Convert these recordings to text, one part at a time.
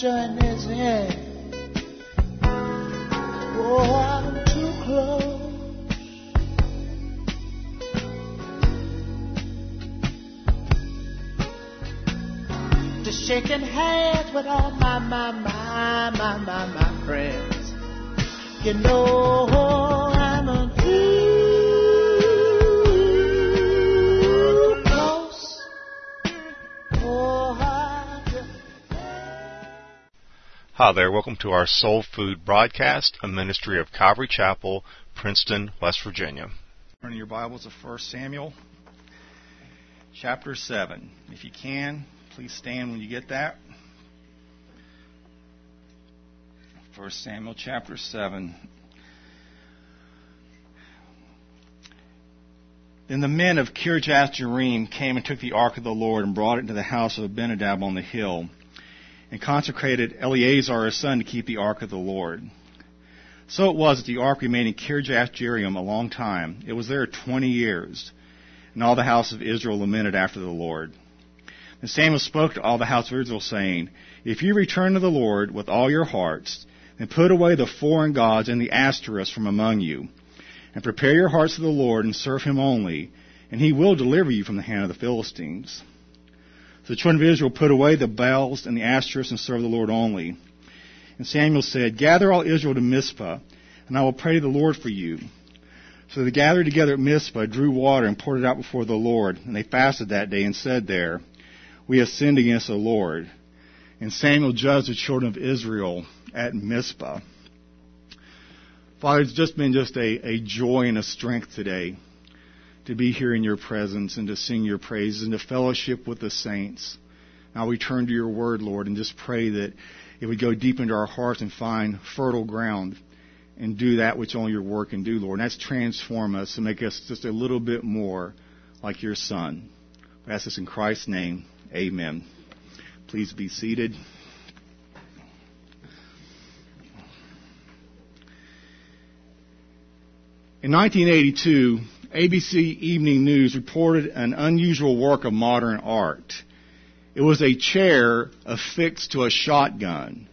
join his hand. Oh, I'm too close. To shaking hands with all my, my, my, my, my, my friends. You know Hi there, welcome to our Soul Food broadcast, a ministry of Calvary Chapel, Princeton, West Virginia. Turn your Bibles to 1 Samuel chapter 7. If you can, please stand when you get that. 1 Samuel chapter 7. Then the men of Kirjath Jearim came and took the ark of the Lord and brought it into the house of Abinadab on the hill, and consecrated Eleazar his son to keep the ark of the Lord. So it was that the ark remained in Kirjath Jearim a long time. It was there twenty years. And all the house of Israel lamented after the Lord. And Samuel spoke to all the house of Israel, saying, If you return to the Lord with all your hearts, then put away the foreign gods and the Ashtoreths from among you, and prepare your hearts to the Lord and serve him only, and he will deliver you from the hand of the Philistines. So the children of Israel put away the Baals and the Ashtoreths and served the Lord only. And Samuel said, Gather all Israel to Mizpah, and I will pray to the Lord for you. So they gathered together at Mizpah, drew water, and poured it out before the Lord. And they fasted that day and said there, We have sinned against the Lord. And Samuel judged the children of Israel at Mizpah. Father, it's just been just a, a joy and a strength today to be here in your presence and to sing your praises and to fellowship with the saints. Now we turn to your word, Lord, and just pray that it would go deep into our hearts and find fertile ground and do that which only your word can do, Lord. And that's transform us and make us just a little bit more like your Son. We ask this in Christ's name. Amen. Please be seated. In 1982, ABC Evening News reported an unusual work of modern art. It was a chair affixed to a shotgun.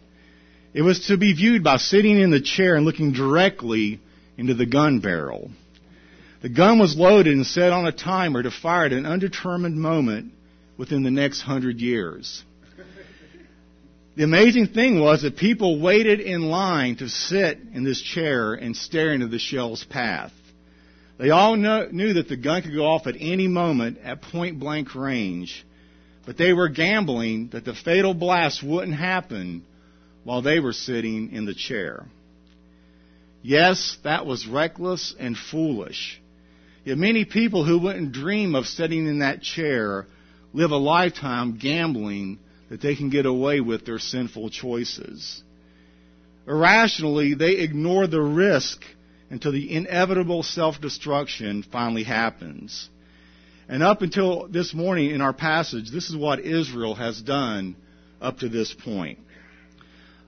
It was to be viewed by sitting in the chair and looking directly into the gun barrel. The gun was loaded and set on a timer to fire at an undetermined moment within the next hundred years. The amazing thing was that people waited in line to sit in this chair and stare into the shell's path. They all know, knew that the gun could go off at any moment at point blank range, but they were gambling that the fatal blast wouldn't happen while they were sitting in the chair. Yes, that was reckless and foolish. Yet many people who wouldn't dream of sitting in that chair live a lifetime gambling that they can get away with their sinful choices. Irrationally, they ignore the risk until the inevitable self-destruction finally happens. And up until this morning in our passage, this is what Israel has done up to this point.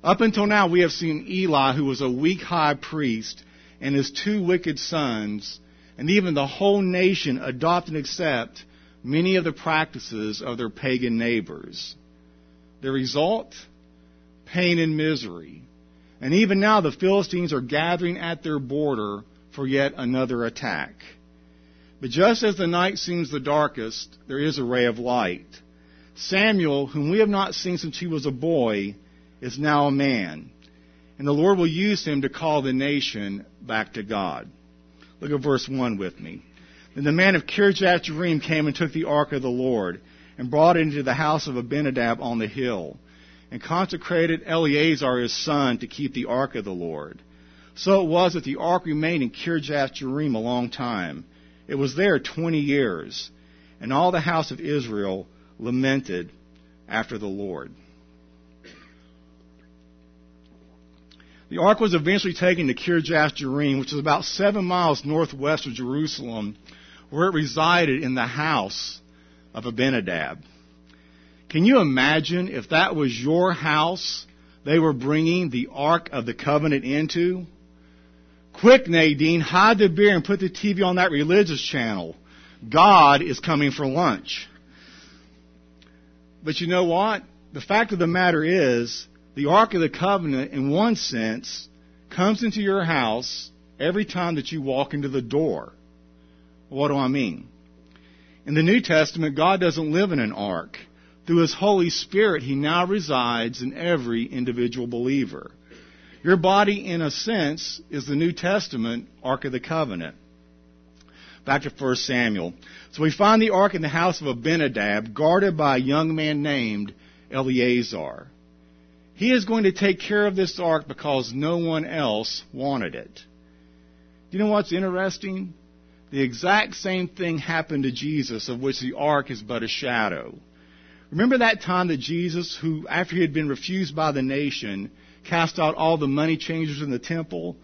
Up until now, we have seen Eli, who was a weak high priest, and his two wicked sons, and even the whole nation adopt and accept many of the practices of their pagan neighbors. The result? Pain and misery. And even now, the Philistines are gathering at their border for yet another attack. But just as the night seems the darkest, there is a ray of light. Samuel, whom we have not seen since he was a boy, is now a man. And the Lord will use him to call the nation back to God. Look at verse 1 with me. Then the man of Kirjath Jearim came and took the ark of the Lord and brought it into the house of Abinadab on the hill and consecrated Eleazar his son to keep the ark of the Lord. So it was that the ark remained in Kirjath Jearim a long time. It was there twenty years, and all the house of Israel lamented after the Lord. The ark was eventually taken to Kirjath Jearim, which is about seven miles northwest of Jerusalem, where it resided in the house of Abinadab. Can you imagine if that was your house they were bringing the Ark of the Covenant into? Quick, Nadine, hide the beer and put the TV on that religious channel. God is coming for lunch. But you know what? The fact of the matter is, the Ark of the Covenant, in one sense, comes into your house every time that you walk into the door. What do I mean? In the New Testament, God doesn't live in an ark. Through His Holy Spirit, He now resides in every individual believer. Your body, in a sense, is the New Testament Ark of the Covenant. Back to 1 Samuel. So we find the ark in the house of Abinadab, guarded by a young man named Eleazar. He is going to take care of this ark because no one else wanted it. Do you know what's interesting? The exact same thing happened to Jesus, of which the ark is but a shadow. Remember that time that Jesus, who, after he had been refused by the nation, cast out all the money changers in the temple?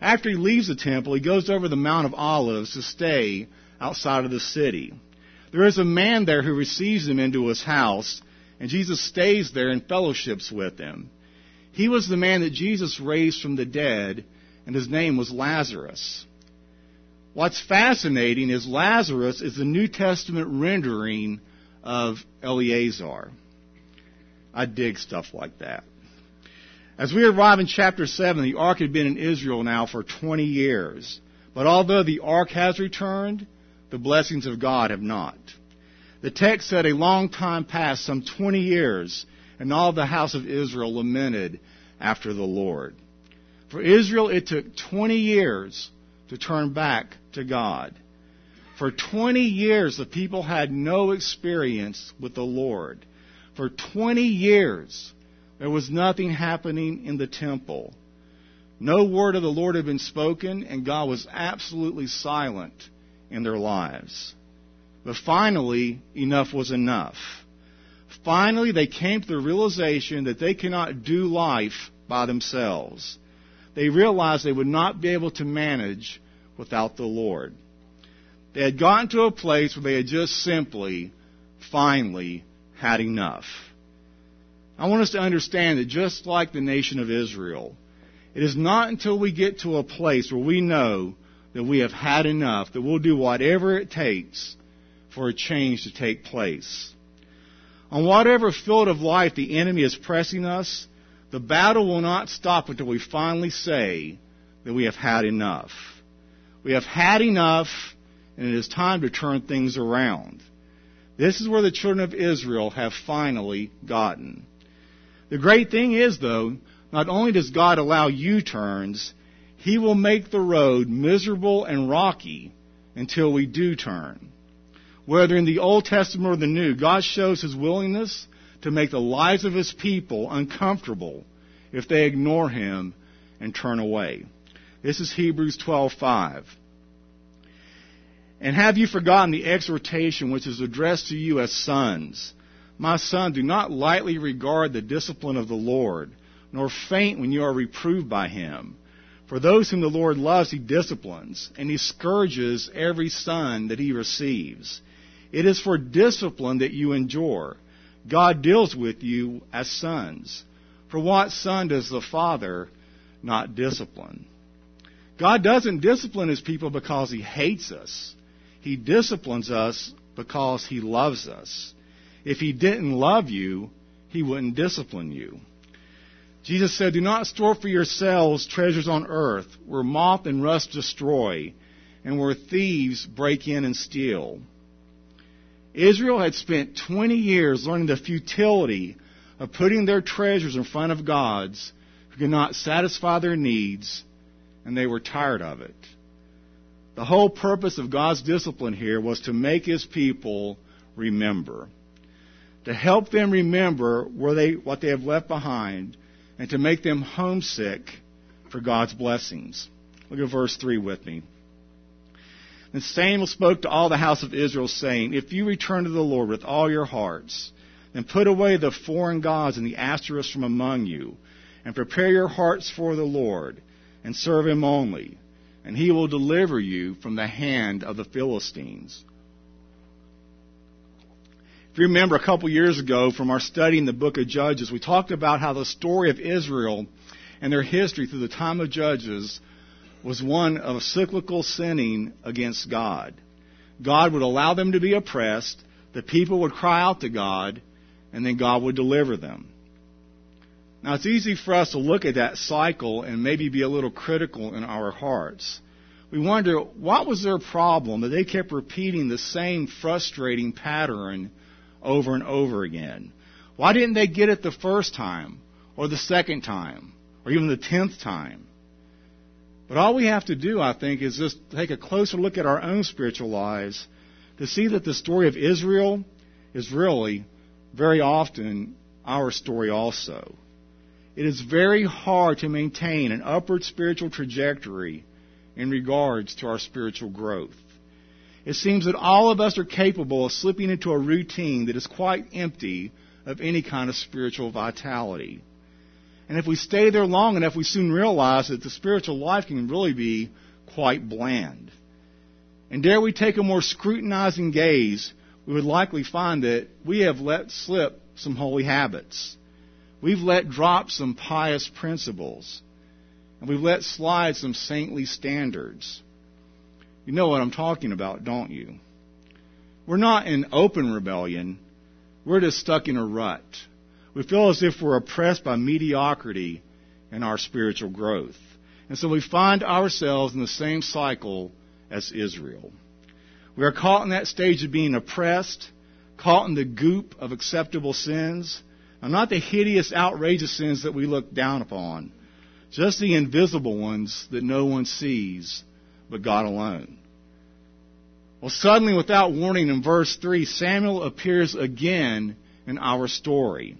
After he leaves the temple, he goes over the Mount of Olives to stay outside of the city. There is a man there who receives him into his house, and Jesus stays there and fellowships with him. He was the man that Jesus raised from the dead, and his name was Lazarus. What's fascinating is Lazarus is the New Testament rendering of Eleazar. I dig stuff like that. As we arrive in chapter 7, the ark had been in Israel now for 20 years. But although the ark has returned, the blessings of God have not. The text said a long time passed, some 20 years, and all the house of Israel lamented after the Lord. For Israel, it took 20 years to turn back to God. For 20 years, the people had no experience with the Lord. For 20 years, there was nothing happening in the temple. No word of the Lord had been spoken, and God was absolutely silent in their lives. But finally, enough was enough. Finally, they came to the realization that they cannot do life by themselves. They realized they would not be able to manage without the Lord. They had gotten to a place where they had just simply, finally, had enough. I want us to understand that just like the nation of Israel, it is not until we get to a place where we know that we have had enough that we'll do whatever it takes for a change to take place. On whatever field of life the enemy is pressing us, the battle will not stop until we finally say that we have had enough. We have had enough, and it is time to turn things around. This is where the children of Israel have finally gotten. The great thing is, though, not only does God allow U turns, He will make the road miserable and rocky until we do turn. Whether in the Old Testament or the New, God shows His willingness to make the lives of His people uncomfortable if they ignore Him and turn away. This is Hebrews 12:5. And have you forgotten the exhortation which is addressed to you as sons? My son, do not lightly regard the discipline of the Lord, nor faint when you are reproved by him. For those whom the Lord loves, he disciplines, and he scourges every son that he receives. It is for discipline that you endure. God deals with you as sons. For what son does the Father not discipline? God doesn't discipline his people because he hates us. He disciplines us because he loves us. If he didn't love you, he wouldn't discipline you. Jesus said, Do not store for yourselves treasures on earth, where moth and rust destroy, and where thieves break in and steal. Israel had spent 20 years learning the futility of putting their treasures in front of gods who could not satisfy their needs, and they were tired of it. The whole purpose of God's discipline here was to make his people remember to help them remember where they, what they have left behind and to make them homesick for God's blessings. Look at verse 3 with me. Then Samuel spoke to all the house of Israel, saying, If you return to the Lord with all your hearts, then put away the foreign gods and the Ashtoreths from among you, and prepare your hearts for the Lord, and serve him only, and he will deliver you from the hand of the Philistines. If you remember a couple years ago from our study in the book of Judges, we talked about how the story of Israel and their history through the time of Judges was one of cyclical sinning against God. God would allow them to be oppressed, the people would cry out to God, and then God would deliver them. Now, it's easy for us to look at that cycle and maybe be a little critical in our hearts. We wonder what was their problem that they kept repeating the same frustrating pattern over and over again. Why didn't they get it the first time, or the second time, or even the tenth time? But all we have to do, I think, is just take a closer look at our own spiritual lives to see that the story of Israel is really very often our story also. It is very hard to maintain an upward spiritual trajectory in regards to our spiritual growth. It seems that all of us are capable of slipping into a routine that is quite empty of any kind of spiritual vitality. And if we stay there long enough, we soon realize that the spiritual life can really be quite bland. And dare we take a more scrutinizing gaze, we would likely find that we have let slip some holy habits. We've let drop some pious principles. And we've let slide some saintly standards. You know what I'm talking about, don't you? We're not in open rebellion. We're just stuck in a rut. We feel as if we're oppressed by mediocrity in our spiritual growth. And so we find ourselves in the same cycle as Israel. We are caught in that stage of being oppressed, caught in the goop of acceptable sins, not the hideous, outrageous sins that we look down upon, just the invisible ones that no one sees but God alone. Well, suddenly, without warning, in verse 3, Samuel appears again in our story.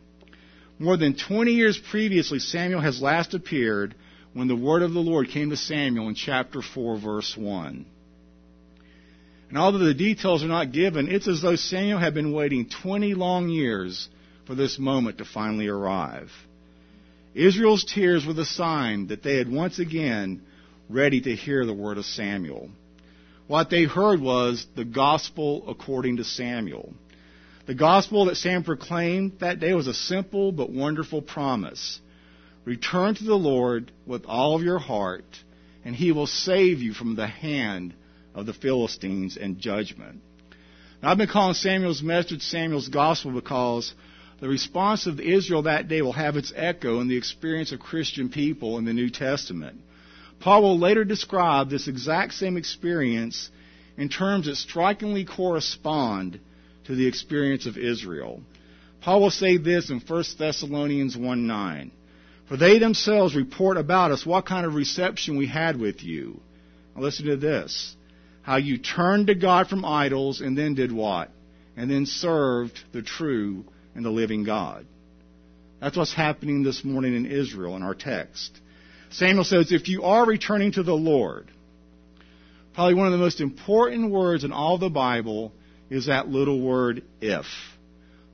More than 20 years previously, Samuel has last appeared when the word of the Lord came to Samuel in chapter 4, verse 1. And although the details are not given, it's as though Samuel had been waiting 20 long years for this moment to finally arrive. Israel's tears were the sign that they had once again ready to hear the word of Samuel. What they heard was the gospel according to Samuel. The gospel that Samuel proclaimed that day was a simple but wonderful promise. Return to the Lord with all of your heart, and he will save you from the hand of the Philistines and judgment. Now, I've been calling Samuel's message Samuel's gospel because the response of Israel that day will have its echo in the experience of Christian people in the New Testament. Paul will later describe this exact same experience in terms that strikingly correspond to the experience of Israel. Paul will say this in 1 Thessalonians 1 9. For they themselves report about us what kind of reception we had with you. Now listen to this how you turned to God from idols and then did what? And then served the true and the living God. That's what's happening this morning in Israel in our text. Samuel says, if you are returning to the Lord, probably one of the most important words in all the Bible is that little word if.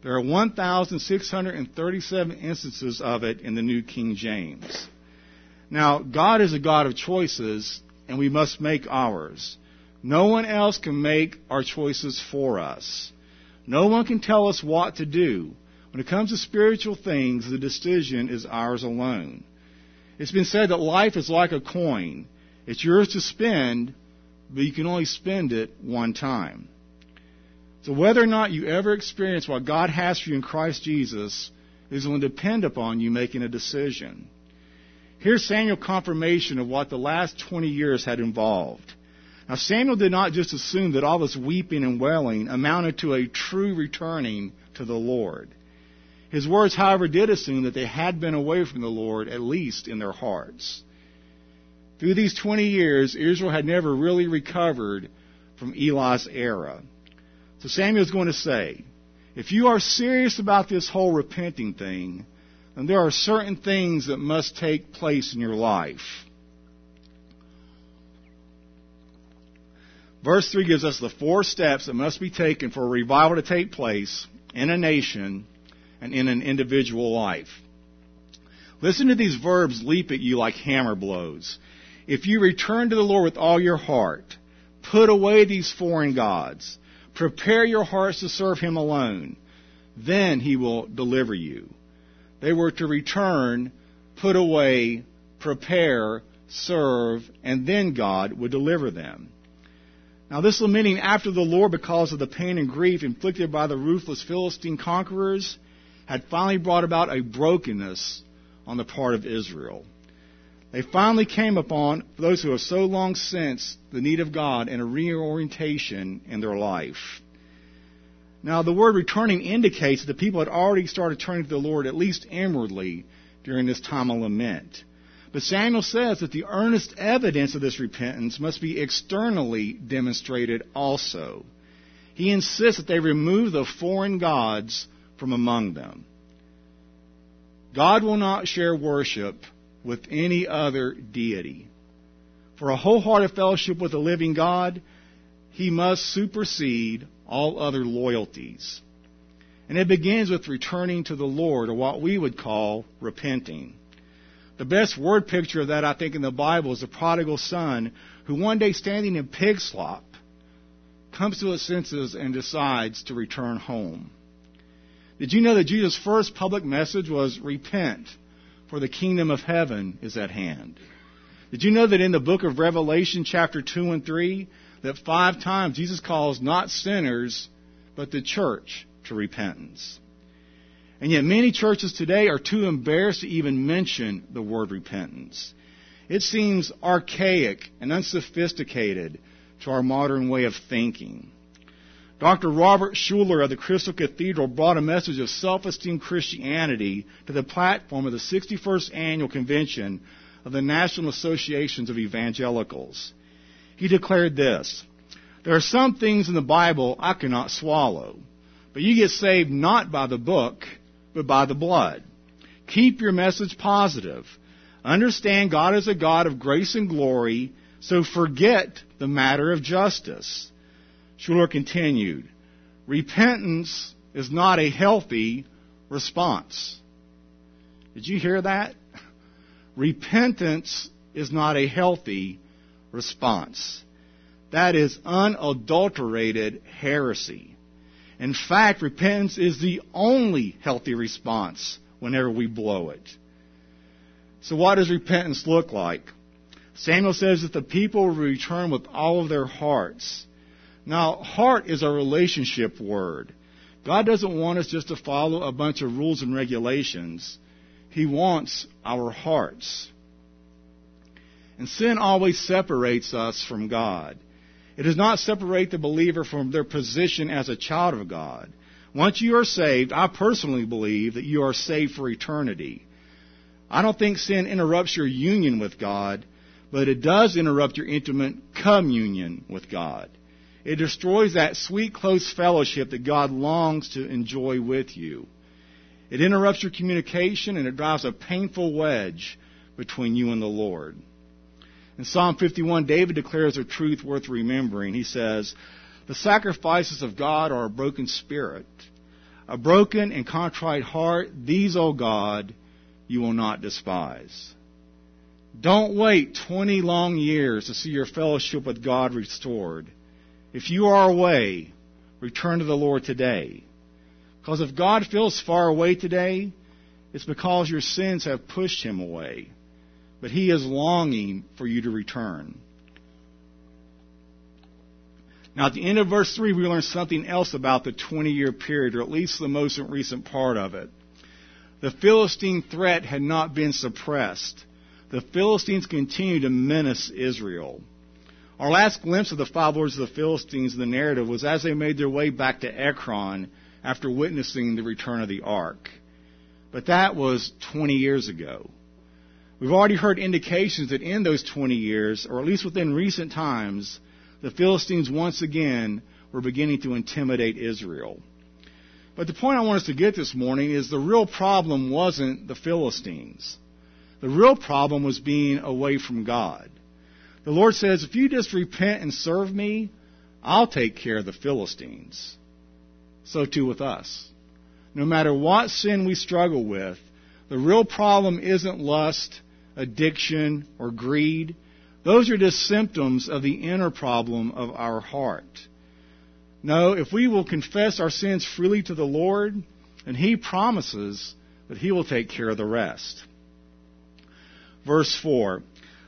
There are 1,637 instances of it in the New King James. Now, God is a God of choices, and we must make ours. No one else can make our choices for us. No one can tell us what to do. When it comes to spiritual things, the decision is ours alone. It's been said that life is like a coin. It's yours to spend, but you can only spend it one time. So whether or not you ever experience what God has for you in Christ Jesus is going to depend upon you making a decision. Here's Samuel confirmation of what the last 20 years had involved. Now, Samuel did not just assume that all this weeping and wailing amounted to a true returning to the Lord. His words, however, did assume that they had been away from the Lord, at least in their hearts. Through these 20 years, Israel had never really recovered from Eli's era. So Samuel is going to say, if you are serious about this whole repenting thing, then there are certain things that must take place in your life. Verse 3 gives us the four steps that must be taken for a revival to take place in a nation and in an individual life. Listen to these verbs leap at you like hammer blows. If you return to the Lord with all your heart, put away these foreign gods, prepare your hearts to serve Him alone, then He will deliver you. They were to return, put away, prepare, serve, and then God would deliver them. Now, this lamenting after the Lord because of the pain and grief inflicted by the ruthless Philistine conquerors had finally brought about a brokenness on the part of Israel. They finally came upon those who have so long sensed the need of God and a reorientation in their life. Now, the word returning indicates that the people had already started turning to the Lord at least inwardly during this time of lament. But Samuel says that the earnest evidence of this repentance must be externally demonstrated also. He insists that they remove the foreign gods from among them. God will not share worship with any other deity. For a wholehearted fellowship with the living God, he must supersede all other loyalties. And it begins with returning to the Lord, or what we would call repenting. The best word picture of that, I think, in the Bible is the prodigal son who one day standing in pig slop comes to his senses and decides to return home. Did you know that Jesus' first public message was repent, for the kingdom of heaven is at hand? Did you know that in the book of Revelation, chapter 2 and 3, that five times Jesus calls not sinners, but the church to repentance? And yet many churches today are too embarrassed to even mention the word repentance. It seems archaic and unsophisticated to our modern way of thinking. Dr. Robert Schuller of the Crystal Cathedral brought a message of self-esteem Christianity to the platform of the 61st annual convention of the National Associations of Evangelicals. He declared this, there are some things in the Bible I cannot swallow, but you get saved not by the book, but by the blood. Keep your message positive. Understand God is a God of grace and glory, so forget the matter of justice. Schuller continued, repentance is not a healthy response. Did you hear that? Repentance is not a healthy response. That is unadulterated heresy. In fact, repentance is the only healthy response whenever we blow it. So what does repentance look like? Samuel says that the people will return with all of their hearts. Now, heart is a relationship word. God doesn't want us just to follow a bunch of rules and regulations. He wants our hearts. And sin always separates us from God. It does not separate the believer from their position as a child of God. Once you are saved, I personally believe that you are saved for eternity. I don't think sin interrupts your union with God, but it does interrupt your intimate communion with God. It destroys that sweet, close fellowship that God longs to enjoy with you. It interrupts your communication and it drives a painful wedge between you and the Lord. In Psalm 51, David declares a truth worth remembering. He says, The sacrifices of God are a broken spirit, a broken and contrite heart. These, O God, you will not despise. Don't wait 20 long years to see your fellowship with God restored. If you are away, return to the Lord today. Because if God feels far away today, it's because your sins have pushed him away. But he is longing for you to return. Now, at the end of verse 3, we learn something else about the 20 year period, or at least the most recent part of it. The Philistine threat had not been suppressed. The Philistines continued to menace Israel. Our last glimpse of the five lords of the Philistines in the narrative was as they made their way back to Ekron after witnessing the return of the ark. But that was 20 years ago. We've already heard indications that in those 20 years, or at least within recent times, the Philistines once again were beginning to intimidate Israel. But the point I want us to get this morning is the real problem wasn't the Philistines. The real problem was being away from God. The Lord says, if you just repent and serve me, I'll take care of the Philistines. So too with us. No matter what sin we struggle with, the real problem isn't lust, addiction, or greed. Those are just symptoms of the inner problem of our heart. No, if we will confess our sins freely to the Lord, and He promises that He will take care of the rest. Verse 4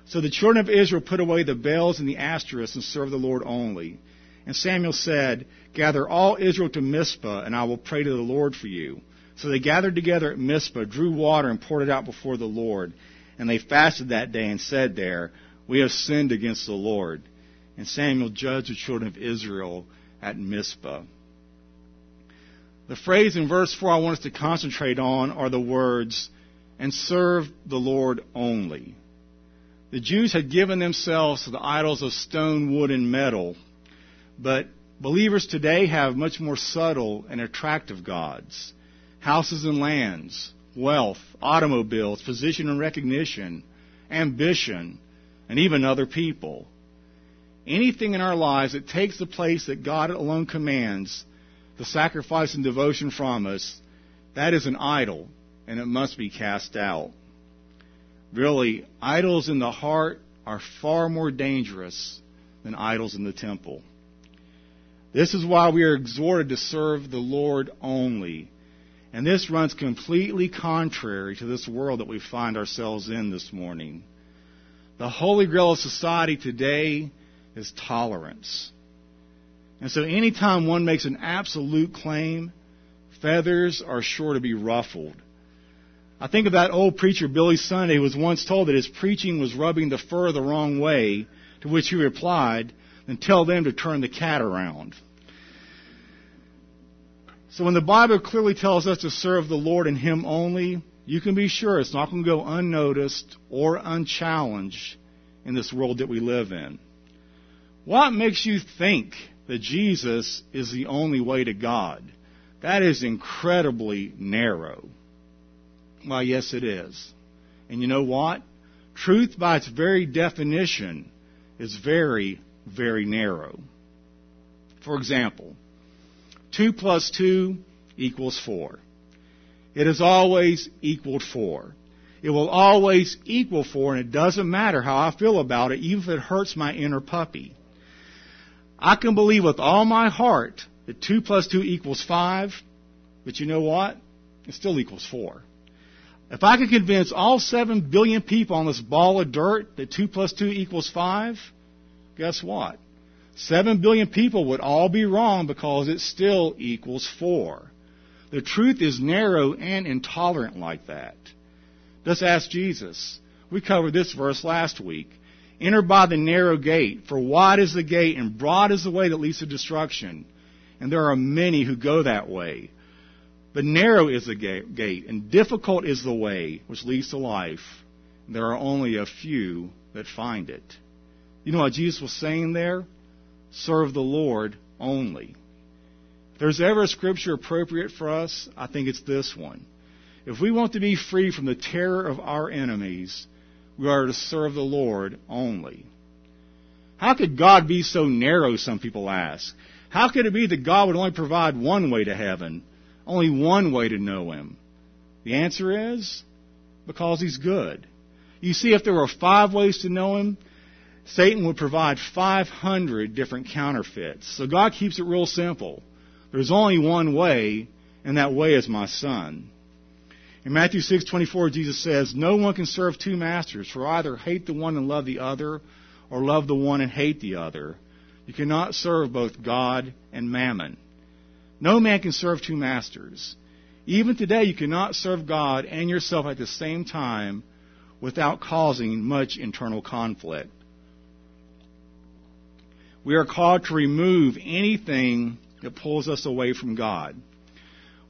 so the children of Israel put away the Baals and the Ashtoreths and served the Lord only. And Samuel said, Gather all Israel to Mizpah, and I will pray to the Lord for you. So they gathered together at Mizpah, drew water, and poured it out before the Lord. And they fasted that day and said there, We have sinned against the Lord. And Samuel judged the children of Israel at Mizpah. The phrase in verse 4 I want us to concentrate on are the words, and serve the Lord only. The Jews had given themselves to the idols of stone, wood, and metal, but believers today have much more subtle and attractive gods. Houses and lands, wealth, automobiles, position and recognition, ambition, and even other people. Anything in our lives that takes the place that God alone commands the sacrifice and devotion from us, that is an idol, and it must be cast out. Really, idols in the heart are far more dangerous than idols in the temple. This is why we are exhorted to serve the Lord only. And this runs completely contrary to this world that we find ourselves in this morning. The holy grail of society today is tolerance. And so anytime one makes an absolute claim, feathers are sure to be ruffled. I think of that old preacher, Billy Sunday, who was once told that his preaching was rubbing the fur the wrong way, to which he replied, then tell them to turn the cat around. So when the Bible clearly tells us to serve the Lord and Him only, you can be sure it's not going to go unnoticed or unchallenged in this world that we live in. What makes you think that Jesus is the only way to God. That is incredibly narrow. Well, yes, it is. And you know what? Truth, by its very definition, is very, very narrow. For example, 2 plus 2 equals 4. It has always equaled 4. It will always equal 4, and it doesn't matter how I feel about it, even if it hurts my inner puppy. I can believe with all my heart that 2 plus 2 equals 5, but you know what? It still equals 4. If I could convince all 7 billion people on this ball of dirt that 2 plus 2 equals 5, guess what? 7 billion people would all be wrong because it still equals 4. The truth is narrow and intolerant like that. Just ask Jesus. We covered this verse last week. Enter by the narrow gate, for wide is the gate and broad is the way that leads to destruction. And there are many who go that way. But narrow is the gate, and difficult is the way which leads to life. And there are only a few that find it. You know what Jesus was saying there? Serve the Lord only. If there's ever a scripture appropriate for us, I think it's this one. If we want to be free from the terror of our enemies, we are to serve the Lord only. How could God be so narrow, some people ask? How could it be that God would only provide one way to heaven, only one way to know Him? The answer is because He's good. You see, if there were five ways to know Him, Satan would provide 500 different counterfeits. So God keeps it real simple. There's only one way, and that way is my Son. In Matthew 6:24 Jesus says, "No one can serve two masters, for either hate the one and love the other, or love the one and hate the other. You cannot serve both God and mammon. No man can serve two masters. Even today you cannot serve God and yourself at the same time without causing much internal conflict. We are called to remove anything that pulls us away from God.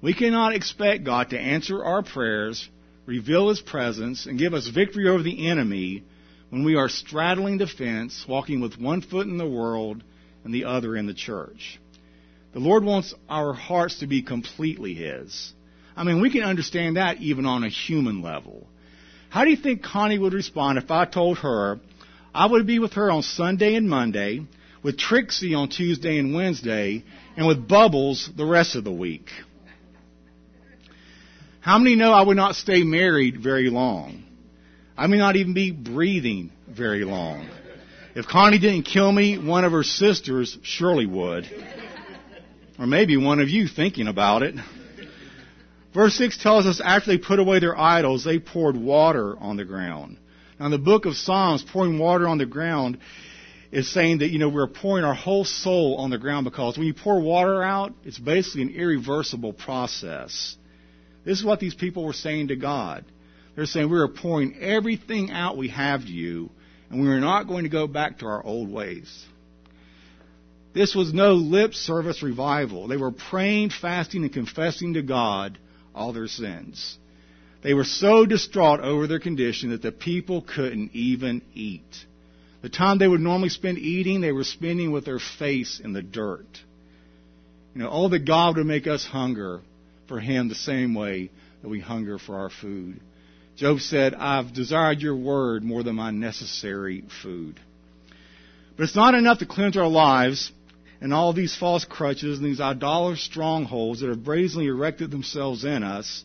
We cannot expect God to answer our prayers, reveal His presence, and give us victory over the enemy when we are straddling the fence, walking with one foot in the world and the other in the church. The Lord wants our hearts to be completely His. I mean, we can understand that even on a human level. How do you think Connie would respond if I told her I would be with her on Sunday and Monday, with Trixie on Tuesday and Wednesday, and with Bubbles the rest of the week? How many know I would not stay married very long? I may not even be breathing very long. If Connie didn't kill me, one of her sisters surely would. Or maybe one of you thinking about it. Verse 6 tells us after they put away their idols, they poured water on the ground. Now in the book of Psalms, pouring water on the ground is saying that, you know, we're pouring our whole soul on the ground because when you pour water out, it's basically an irreversible process. This is what these people were saying to God. They're saying, We are pouring everything out we have to you, and we are not going to go back to our old ways. This was no lip service revival. They were praying, fasting, and confessing to God all their sins. They were so distraught over their condition that the people couldn't even eat. The time they would normally spend eating, they were spending with their face in the dirt. You know, oh, that God would make us hunger for Him the same way that we hunger for our food. Job said, I've desired your word more than my necessary food. But it's not enough to cleanse our lives and all these false crutches and these idolatrous strongholds that have brazenly erected themselves in us.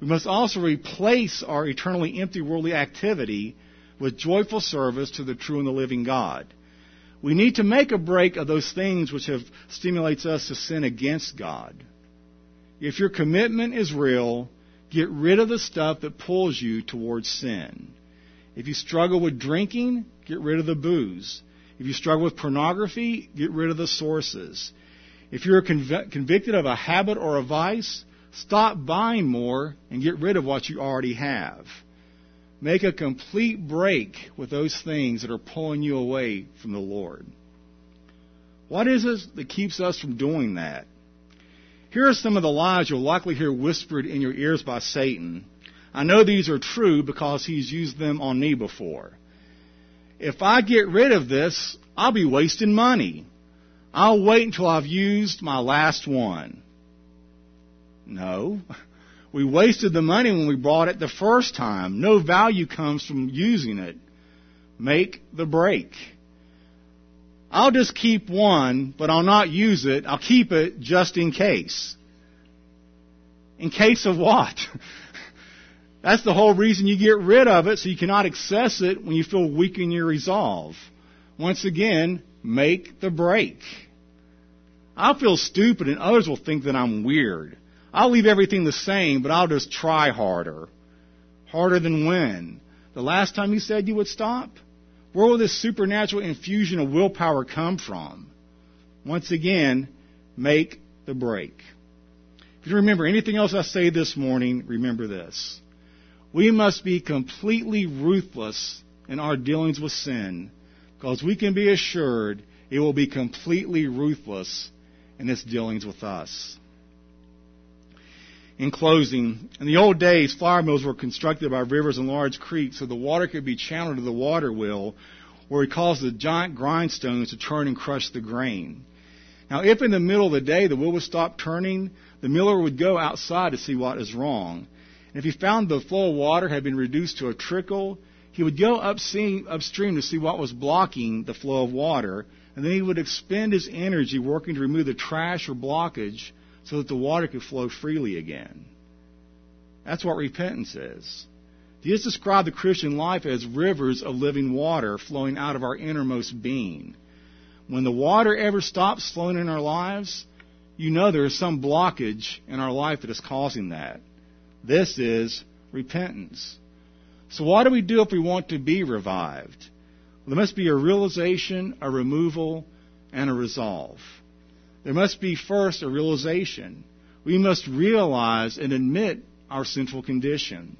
We must also replace our eternally empty worldly activity with joyful service to the true and the living God. We need to make a break of those things which have stimulates us to sin against God. If your commitment is real, get rid of the stuff that pulls you towards sin. If you struggle with drinking, get rid of the booze. If you struggle with pornography, get rid of the sources. If you're conv- convicted of a habit or a vice, stop buying more and get rid of what you already have. Make a complete break with those things that are pulling you away from the Lord. What is it that keeps us from doing that? Here are some of the lies you'll likely hear whispered in your ears by Satan. I know these are true because he's used them on me before. If I get rid of this, I'll be wasting money. I'll wait until I've used my last one. No. We wasted the money when we bought it the first time. No value comes from using it. Make the break. I'll just keep one, but I'll not use it. I'll keep it just in case. In case of what? That's the whole reason you get rid of it, so you cannot access it when you feel weak in your resolve. Once again, make the break. I'll feel stupid and others will think that I'm weird. I'll leave everything the same, but I'll just try harder. Harder than when? The last time you said you would stop? Where will this supernatural infusion of willpower come from? Once again, make the break. If you remember anything else I say this morning, remember this. We must be completely ruthless in our dealings with sin because we can be assured it will be completely ruthless in its dealings with us. In closing, in the old days, flour mills were constructed by rivers and large creeks so the water could be channeled to the water wheel where it caused the giant grindstones to turn and crush the grain. Now, if in the middle of the day the wheel would stop turning, the miller would go outside to see what is wrong. And if he found the flow of water had been reduced to a trickle, he would go upstream to see what was blocking the flow of water, and then he would expend his energy working to remove the trash or blockage so that the water could flow freely again. That's what repentance is. Jesus described the Christian life as rivers of living water flowing out of our innermost being. When the water ever stops flowing in our lives, you know there is some blockage in our life that is causing that. This is repentance. So what do we do if we want to be revived? Well, there must be a realization, a removal, and a resolve. There must be first a realization. We must realize and admit our sinful condition.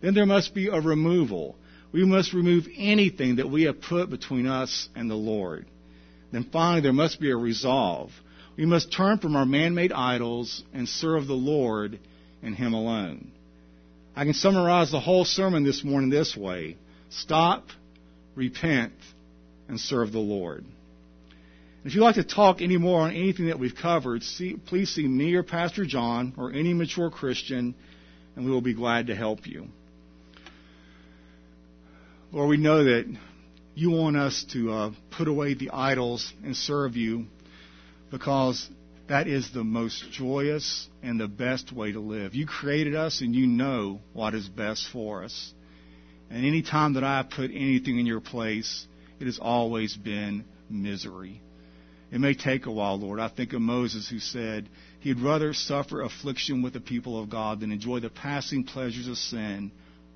Then there must be a removal. We must remove anything that we have put between us and the Lord. Then finally, there must be a resolve. We must turn from our man made idols and serve the Lord and Him alone. I can summarize the whole sermon this morning this way stop, repent, and serve the Lord. If you'd like to talk any more on anything that we've covered, see, please see me or Pastor John or any mature Christian, and we will be glad to help you. Lord, we know that you want us to uh, put away the idols and serve you because that is the most joyous and the best way to live. You created us and you know what is best for us. And any time that I put anything in your place, it has always been misery. It may take a while, Lord. I think of Moses who said he'd rather suffer affliction with the people of God than enjoy the passing pleasures of sin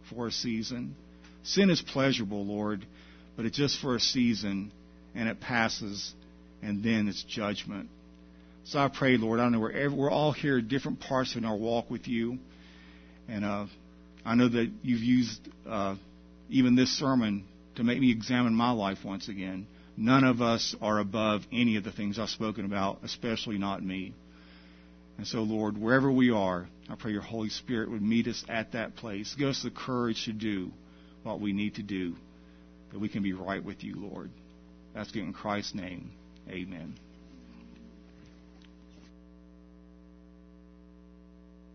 for a season. Sin is pleasurable, Lord, but it's just for a season and it passes and then it's judgment. So I pray, Lord, I know we're, we're all here at different parts in our walk with you. And uh, I know that you've used uh, even this sermon to make me examine my life once again. None of us are above any of the things I've spoken about, especially not me. And so, Lord, wherever we are, I pray your Holy Spirit would meet us at that place. Give us the courage to do what we need to do, that we can be right with you, Lord. That's in Christ's name. Amen.